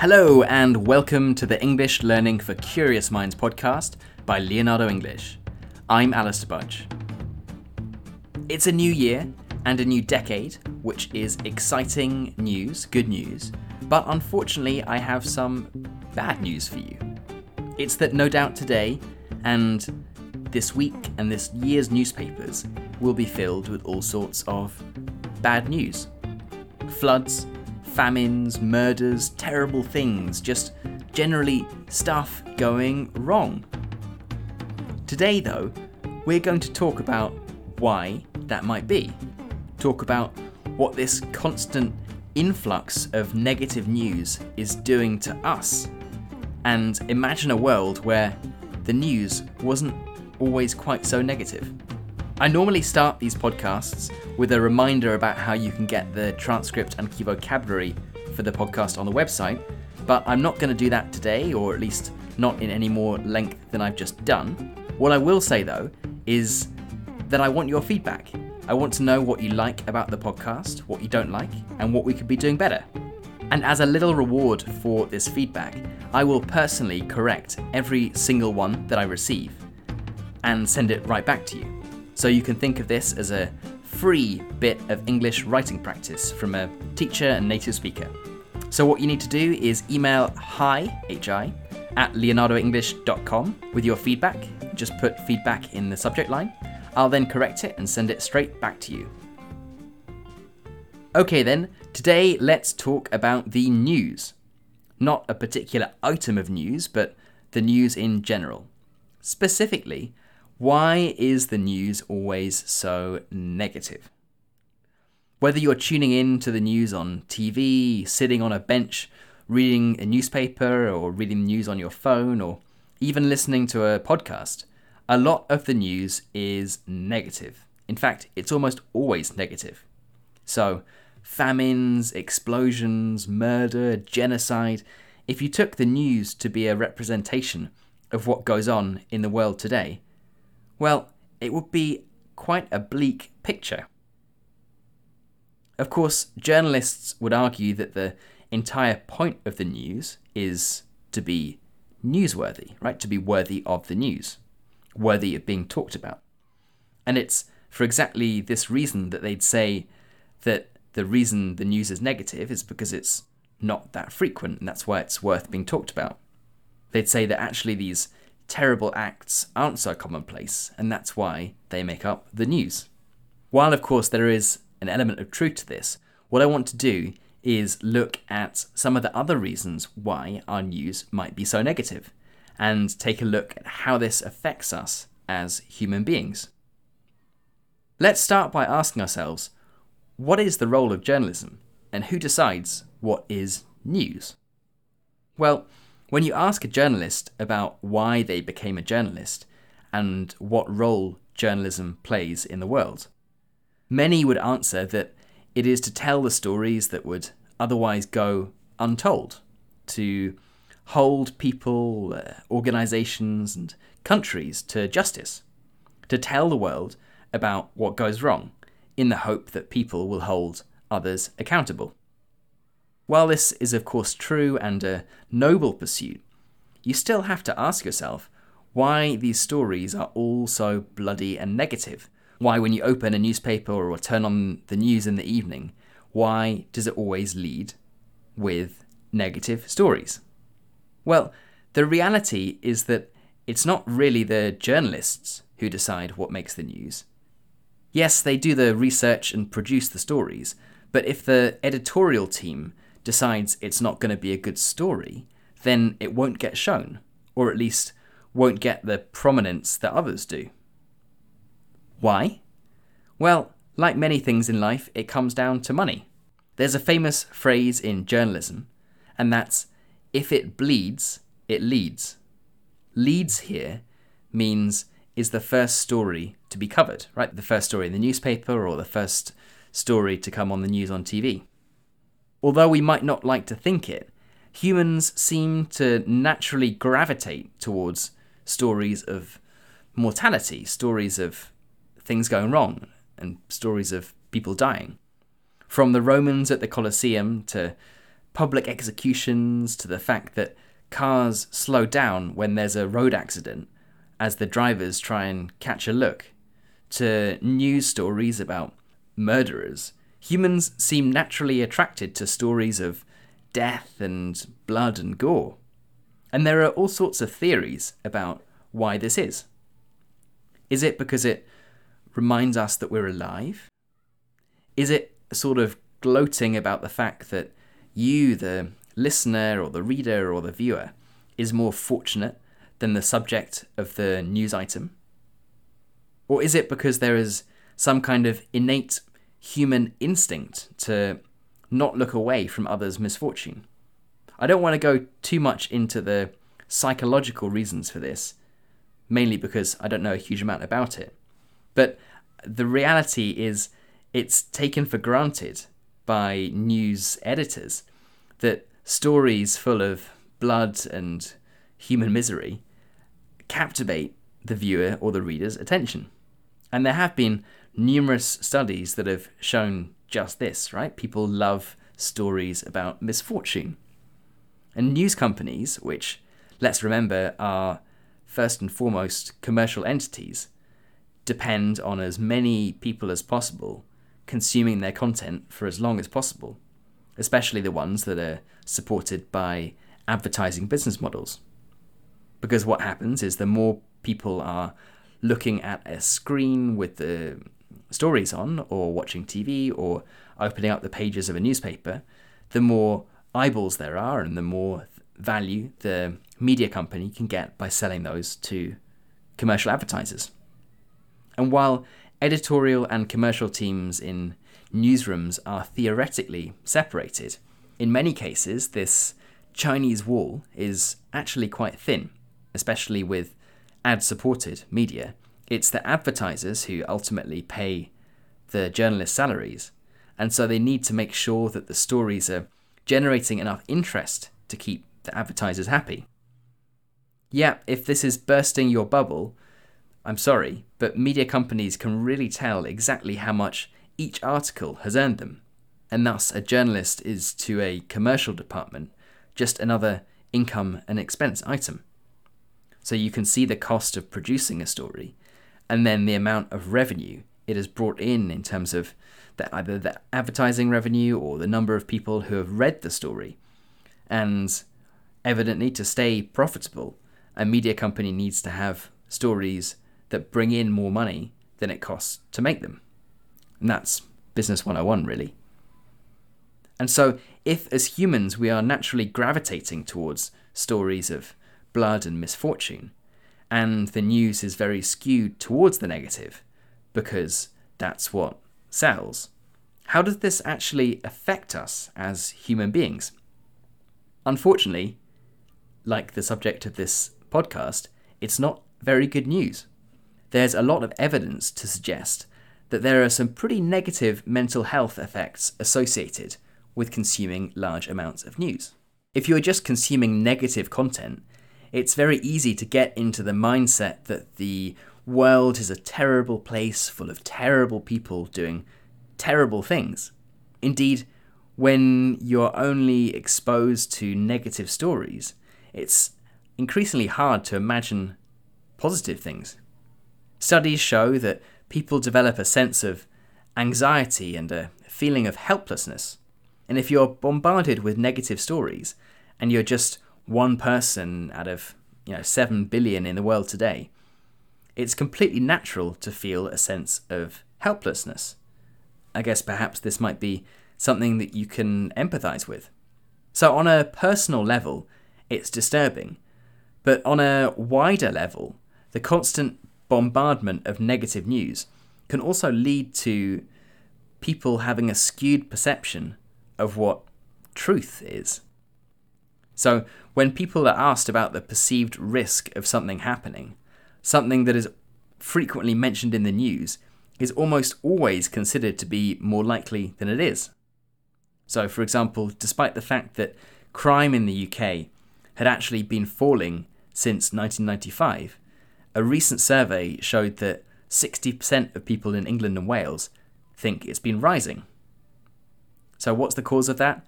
Hello, and welcome to the English Learning for Curious Minds podcast by Leonardo English. I'm Alastair Budge. It's a new year and a new decade, which is exciting news, good news, but unfortunately, I have some bad news for you. It's that no doubt today and this week and this year's newspapers will be filled with all sorts of bad news floods, famines, murders, terrible things, just generally stuff going wrong. Today, though, we're going to talk about why that might be. Talk about what this constant influx of negative news is doing to us. And imagine a world where the news wasn't always quite so negative. I normally start these podcasts with a reminder about how you can get the transcript and key vocabulary for the podcast on the website, but I'm not going to do that today, or at least not in any more length than I've just done. What I will say though is that I want your feedback. I want to know what you like about the podcast, what you don't like, and what we could be doing better. And as a little reward for this feedback, I will personally correct every single one that I receive and send it right back to you. So you can think of this as a free bit of English writing practice from a teacher and native speaker. So what you need to do is email hi, hi, at leonardoenglish.com with your feedback. Just put feedback in the subject line. I'll then correct it and send it straight back to you. Okay, then, today let's talk about the news. Not a particular item of news, but the news in general. Specifically, why is the news always so negative? Whether you're tuning in to the news on TV, sitting on a bench, reading a newspaper, or reading news on your phone, or even listening to a podcast, a lot of the news is negative. In fact, it's almost always negative. So, famines, explosions, murder, genocide, if you took the news to be a representation of what goes on in the world today, well, it would be quite a bleak picture. Of course, journalists would argue that the entire point of the news is to be newsworthy, right? To be worthy of the news, worthy of being talked about. And it's for exactly this reason that they'd say that the reason the news is negative is because it's not that frequent, and that's why it's worth being talked about. They'd say that actually these terrible acts aren't so commonplace, and that's why they make up the news. While, of course, there is an element of truth to this, what I want to do is look at some of the other reasons why our news might be so negative, and take a look at how this affects us as human beings. Let's start by asking ourselves what is the role of journalism, and who decides what is news? Well, when you ask a journalist about why they became a journalist and what role journalism plays in the world, many would answer that it is to tell the stories that would otherwise go untold, to hold people, uh, organizations, and countries to justice, to tell the world about what goes wrong in the hope that people will hold others accountable. While this is, of course, true and a noble pursuit, you still have to ask yourself why these stories are all so bloody and negative. Why, when you open a newspaper or turn on the news in the evening, why does it always lead with negative stories? Well, the reality is that it's not really the journalists who decide what makes the news. Yes, they do the research and produce the stories, but if the editorial team decides it's not going to be a good story, then it won't get shown, or at least won't get the prominence that others do. Why? Well, like many things in life, it comes down to money. There's a famous phrase in journalism, and that's if it bleeds, it leads. Leads here means is the first story to be covered, right? The first story in the newspaper or the first story to come on the news on TV. Although we might not like to think it, humans seem to naturally gravitate towards stories of mortality, stories of things going wrong, and stories of people dying. From the Romans at the Colosseum to public executions to the fact that cars slow down when there's a road accident as the drivers try and catch a look, to news stories about murderers, humans seem naturally attracted to stories of death and blood and gore. And there are all sorts of theories about why this is. Is it because it reminds us that we're alive? Is it sort of gloating about the fact that you, the listener or the reader or the viewer, is more fortunate than the subject of the news item? Or is it because there is some kind of innate human instinct to not look away from others' misfortune? I don't want to go too much into the psychological reasons for this, mainly because I don't know a huge amount about it. But the reality is, it's taken for granted by news editors that stories full of blood and human misery captivate the viewer or the reader's attention. And there have been numerous studies that have shown just this, right? People love stories about misfortune. And news companies, which, let's remember, are first and foremost commercial entities, depend on as many people as possible consuming their content for as long as possible, especially the ones that are supported by advertising business models. Because what happens is the more people are looking at a screen with the stories on, or watching TV, or opening up the pages of a newspaper, the more eyeballs there are and the more value the media company can get by selling those to commercial advertisers. And while editorial and commercial teams in newsrooms are theoretically separated, in many cases, this Chinese wall is actually quite thin, especially with ad supported media. It's the advertisers who ultimately pay the journalists' salaries, and so they need to make sure that the stories are generating enough interest to keep the advertisers happy. Yeah, if this is bursting your bubble, I'm sorry, but media companies can really tell exactly how much each article has earned them, and thus a journalist is to a commercial department just another income and expense item. So you can see the cost of producing a story, and then the amount of revenue it has brought in in terms of the, either the advertising revenue or the number of people who have read the story. And evidently, to stay profitable, a media company needs to have stories that bring in more money than it costs to make them. And that's business 101, really. And so, if as humans we are naturally gravitating towards stories of blood and misfortune, and the news is very skewed towards the negative, because that's what sells, how does this actually affect us as human beings? Unfortunately, like the subject of this podcast, it's not very good news. There's a lot of evidence to suggest that there are some pretty negative mental health effects associated with consuming large amounts of news. If you're just consuming negative content, it's very easy to get into the mindset that the world is a terrible place full of terrible people doing terrible things. Indeed, when you're only exposed to negative stories, it's increasingly hard to imagine positive things. Studies show that people develop a sense of anxiety and a feeling of helplessness. And if you're bombarded with negative stories and you're just one person out of, you know, 7 billion in the world today, it's completely natural to feel a sense of helplessness. I guess perhaps this might be something that you can empathize with. So, on a personal level, it's disturbing. But on a wider level, the constant bombardment of negative news can also lead to people having a skewed perception of what truth is. So, when people are asked about the perceived risk of something happening, something that is frequently mentioned in the news is almost always considered to be more likely than it is. So, for example, despite the fact that crime in the UK had actually been falling since 1995, a recent survey showed that 60% of people in England and Wales think it's been rising. So, what's the cause of that?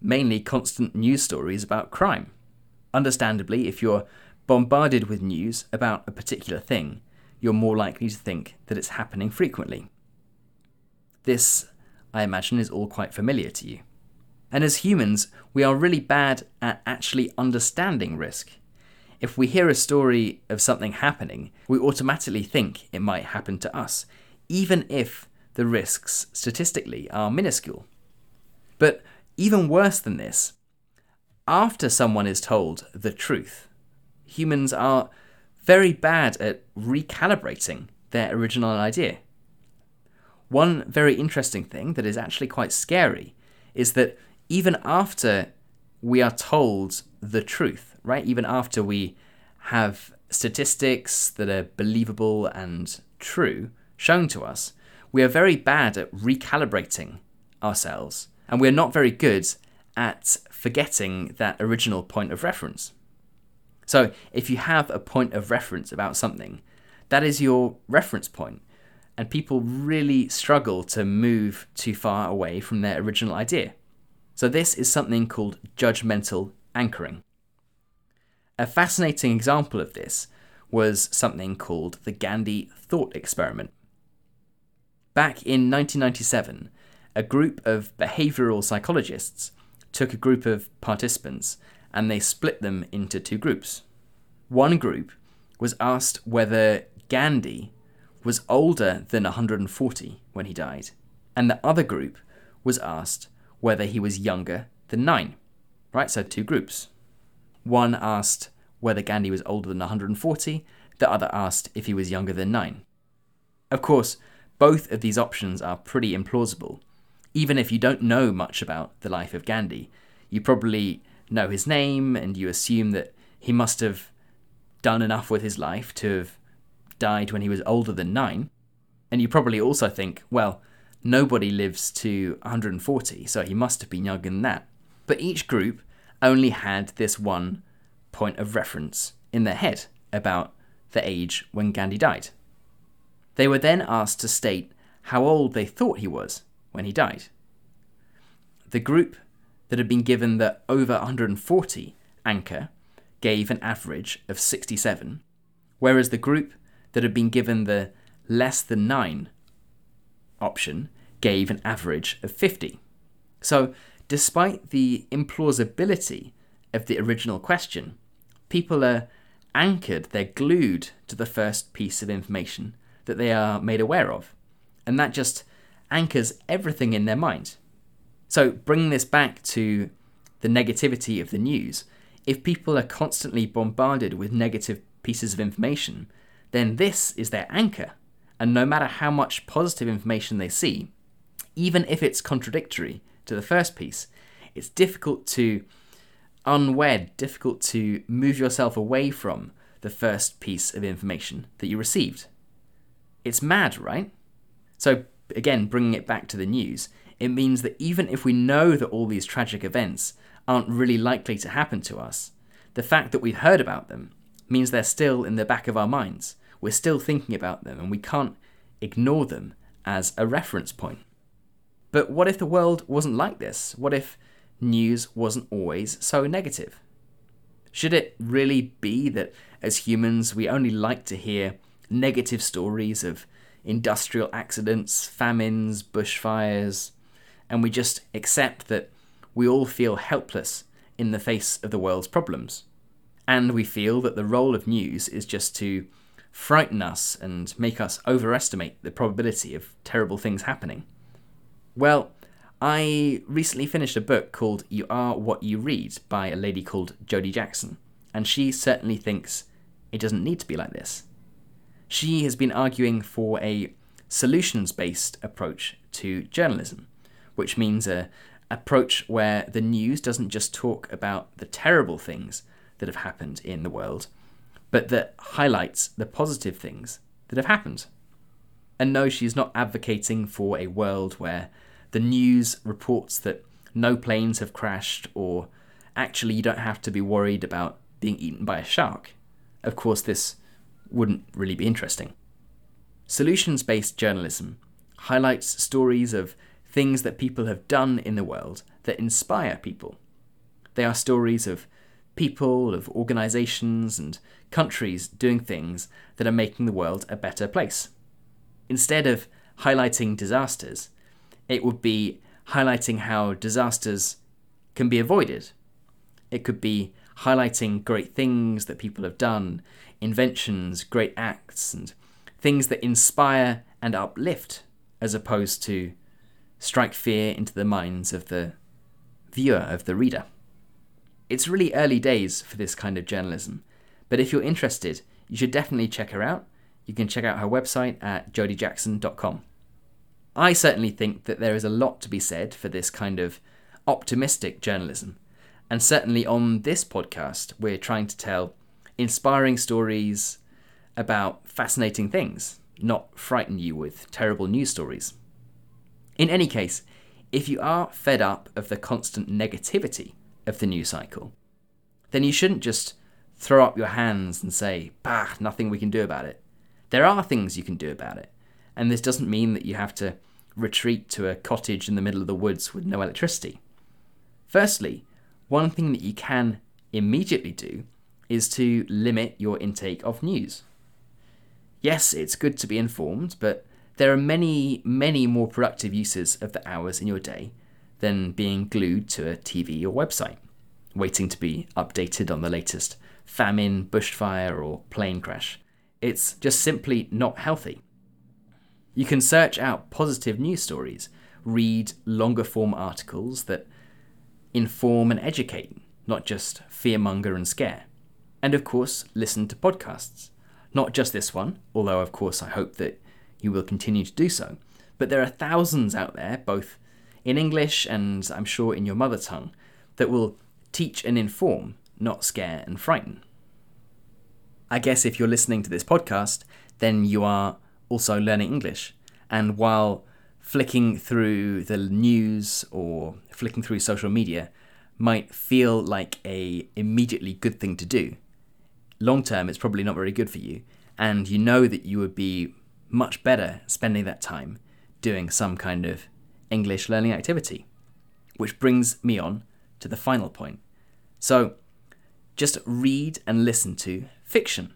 Mainly constant news stories about crime. Understandably, if you're bombarded with news about a particular thing, you're more likely to think that it's happening frequently. This, I imagine, is all quite familiar to you. And as humans, we are really bad at actually understanding risk. If we hear a story of something happening, we automatically think it might happen to us, even if the risks statistically are minuscule. But even worse than this, after someone is told the truth, humans are very bad at recalibrating their original idea. One very interesting thing that is actually quite scary is that even after we are told the truth, right? Even after we have statistics that are believable and true shown to us, we are very bad at recalibrating ourselves, and we're not very good at forgetting that original point of reference. So, if you have a point of reference about something, that is your reference point, and people really struggle to move too far away from their original idea. So, this is something called judgmental anchoring. A fascinating example of this was something called the Gandhi thought experiment. Back in 1997, a group of behavioral psychologists took a group of participants and they split them into two groups. One group was asked whether Gandhi was older than 140 when he died, and the other group was asked whether he was younger than 9. Right, so two groups. One asked whether Gandhi was older than 140, the other asked if he was younger than 9. Of course, both of these options are pretty implausible. Even if you don't know much about the life of Gandhi, you probably know his name and you assume that he must have done enough with his life to have died when he was older than 9. And you probably also think, well, nobody lives to 140, so he must have been younger than that. But each group only had this one point of reference in their head about the age when Gandhi died. They were then asked to state how old they thought he was when he died. The group that had been given the over 140 anchor gave an average of 67, whereas the group that had been given the less than 9 option gave an average of 50. So, despite the implausibility of the original question, people are anchored, they're glued to the first piece of information that they are made aware of. And that just anchors everything in their mind. So, bringing this back to the negativity of the news, if people are constantly bombarded with negative pieces of information, then this is their anchor. And no matter how much positive information they see, even if it's contradictory to the first piece, it's difficult to unwed, difficult to move yourself away from the first piece of information that you received. It's mad, right? So, again, bringing it back to the news, it means that even if we know that all these tragic events aren't really likely to happen to us, the fact that we've heard about them means they're still in the back of our minds. We're still thinking about them and we can't ignore them as a reference point. But what if the world wasn't like this? What if news wasn't always so negative? Should it really be that as humans we only like to hear negative stories of industrial accidents, famines, bushfires, and we just accept that we all feel helpless in the face of the world's problems? And we feel that the role of news is just to frighten us and make us overestimate the probability of terrible things happening. Well, I recently finished a book called You Are What You Read by a lady called Jodie Jackson, and she certainly thinks it doesn't need to be like this. She has been arguing for a solutions based approach to journalism, which means a approach where the news doesn't just talk about the terrible things that have happened in the world, but that highlights the positive things that have happened. And no, she's not advocating for a world where the news reports that no planes have crashed, or actually you don't have to be worried about being eaten by a shark. Of course, this wouldn't really be interesting. Solutions based journalism highlights stories of things that people have done in the world that inspire people. They are stories of people, of organizations, and countries doing things that are making the world a better place. Instead of highlighting disasters, it would be highlighting how disasters can be avoided. It could be highlighting great things that people have done, inventions, great acts, and things that inspire and uplift, as opposed to strike fear into the minds of the viewer, of the reader. It's really early days for this kind of journalism, but if you're interested, you should definitely check her out. You can check out her website at jodiejackson.com. I certainly think that there is a lot to be said for this kind of optimistic journalism. And certainly on this podcast, we're trying to tell inspiring stories about fascinating things, not frighten you with terrible news stories. In any case, if you are fed up of the constant negativity of the news cycle, then you shouldn't just throw up your hands and say, bah, nothing we can do about it. There are things you can do about it. And this doesn't mean that you have to retreat to a cottage in the middle of the woods with no electricity. Firstly, one thing that you can immediately do is to limit your intake of news. Yes, it's good to be informed, but there are many, many more productive uses of the hours in your day than being glued to a TV or website, waiting to be updated on the latest famine, bushfire, or plane crash. It's just simply not healthy. You can search out positive news stories, read longer form articles that inform and educate, not just fearmonger and scare. And of course, listen to podcasts. Not just this one, although of course I hope that you will continue to do so. But there are thousands out there, both in English and I'm sure in your mother tongue, that will teach and inform, not scare and frighten. I guess if you're listening to this podcast, then you are also learning English. And while flicking through the news or flicking through social media might feel like a immediately good thing to do, long term it's probably not very good for you. And you know that you would be much better spending that time doing some kind of English learning activity. Which brings me on to the final point. So, just read and listen to fiction.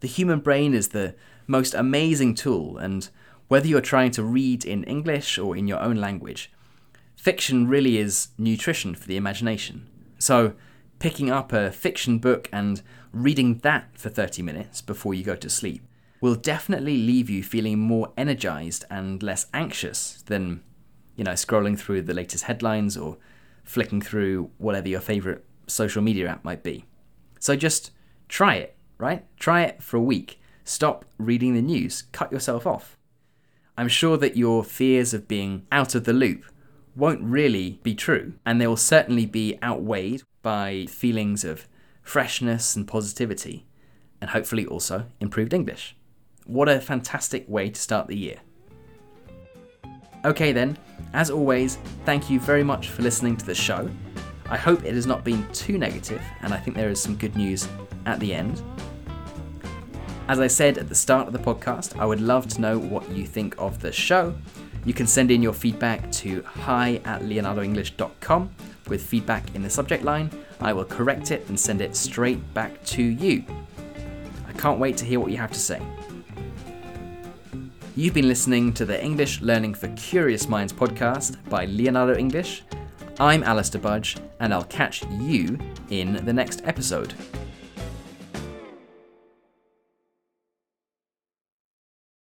The human brain is the most amazing tool, and whether you're trying to read in English or in your own language, fiction really is nutrition for the imagination. So, picking up a fiction book and reading that for 30 minutes before you go to sleep will definitely leave you feeling more energized and less anxious than, you know, scrolling through the latest headlines or flicking through whatever your favorite social media app might be. So just try it, right? Try it for a week. Stop reading the news. Cut yourself off. I'm sure that your fears of being out of the loop won't really be true, and they will certainly be outweighed by feelings of freshness and positivity, and hopefully also improved English. What a fantastic way to start the year. Okay, then, as always, thank you very much for listening to the show. I hope it has not been too negative, and I think there is some good news at the end. As I said at the start of the podcast, I would love to know what you think of the show. You can send in your feedback to hi at leonardoenglish.com with feedback in the subject line. I will correct it and send it straight back to you. I can't wait to hear what you have to say. You've been listening to the English Learning for Curious Minds podcast by Leonardo English. I'm Alastair Budge, and I'll catch you in the next episode.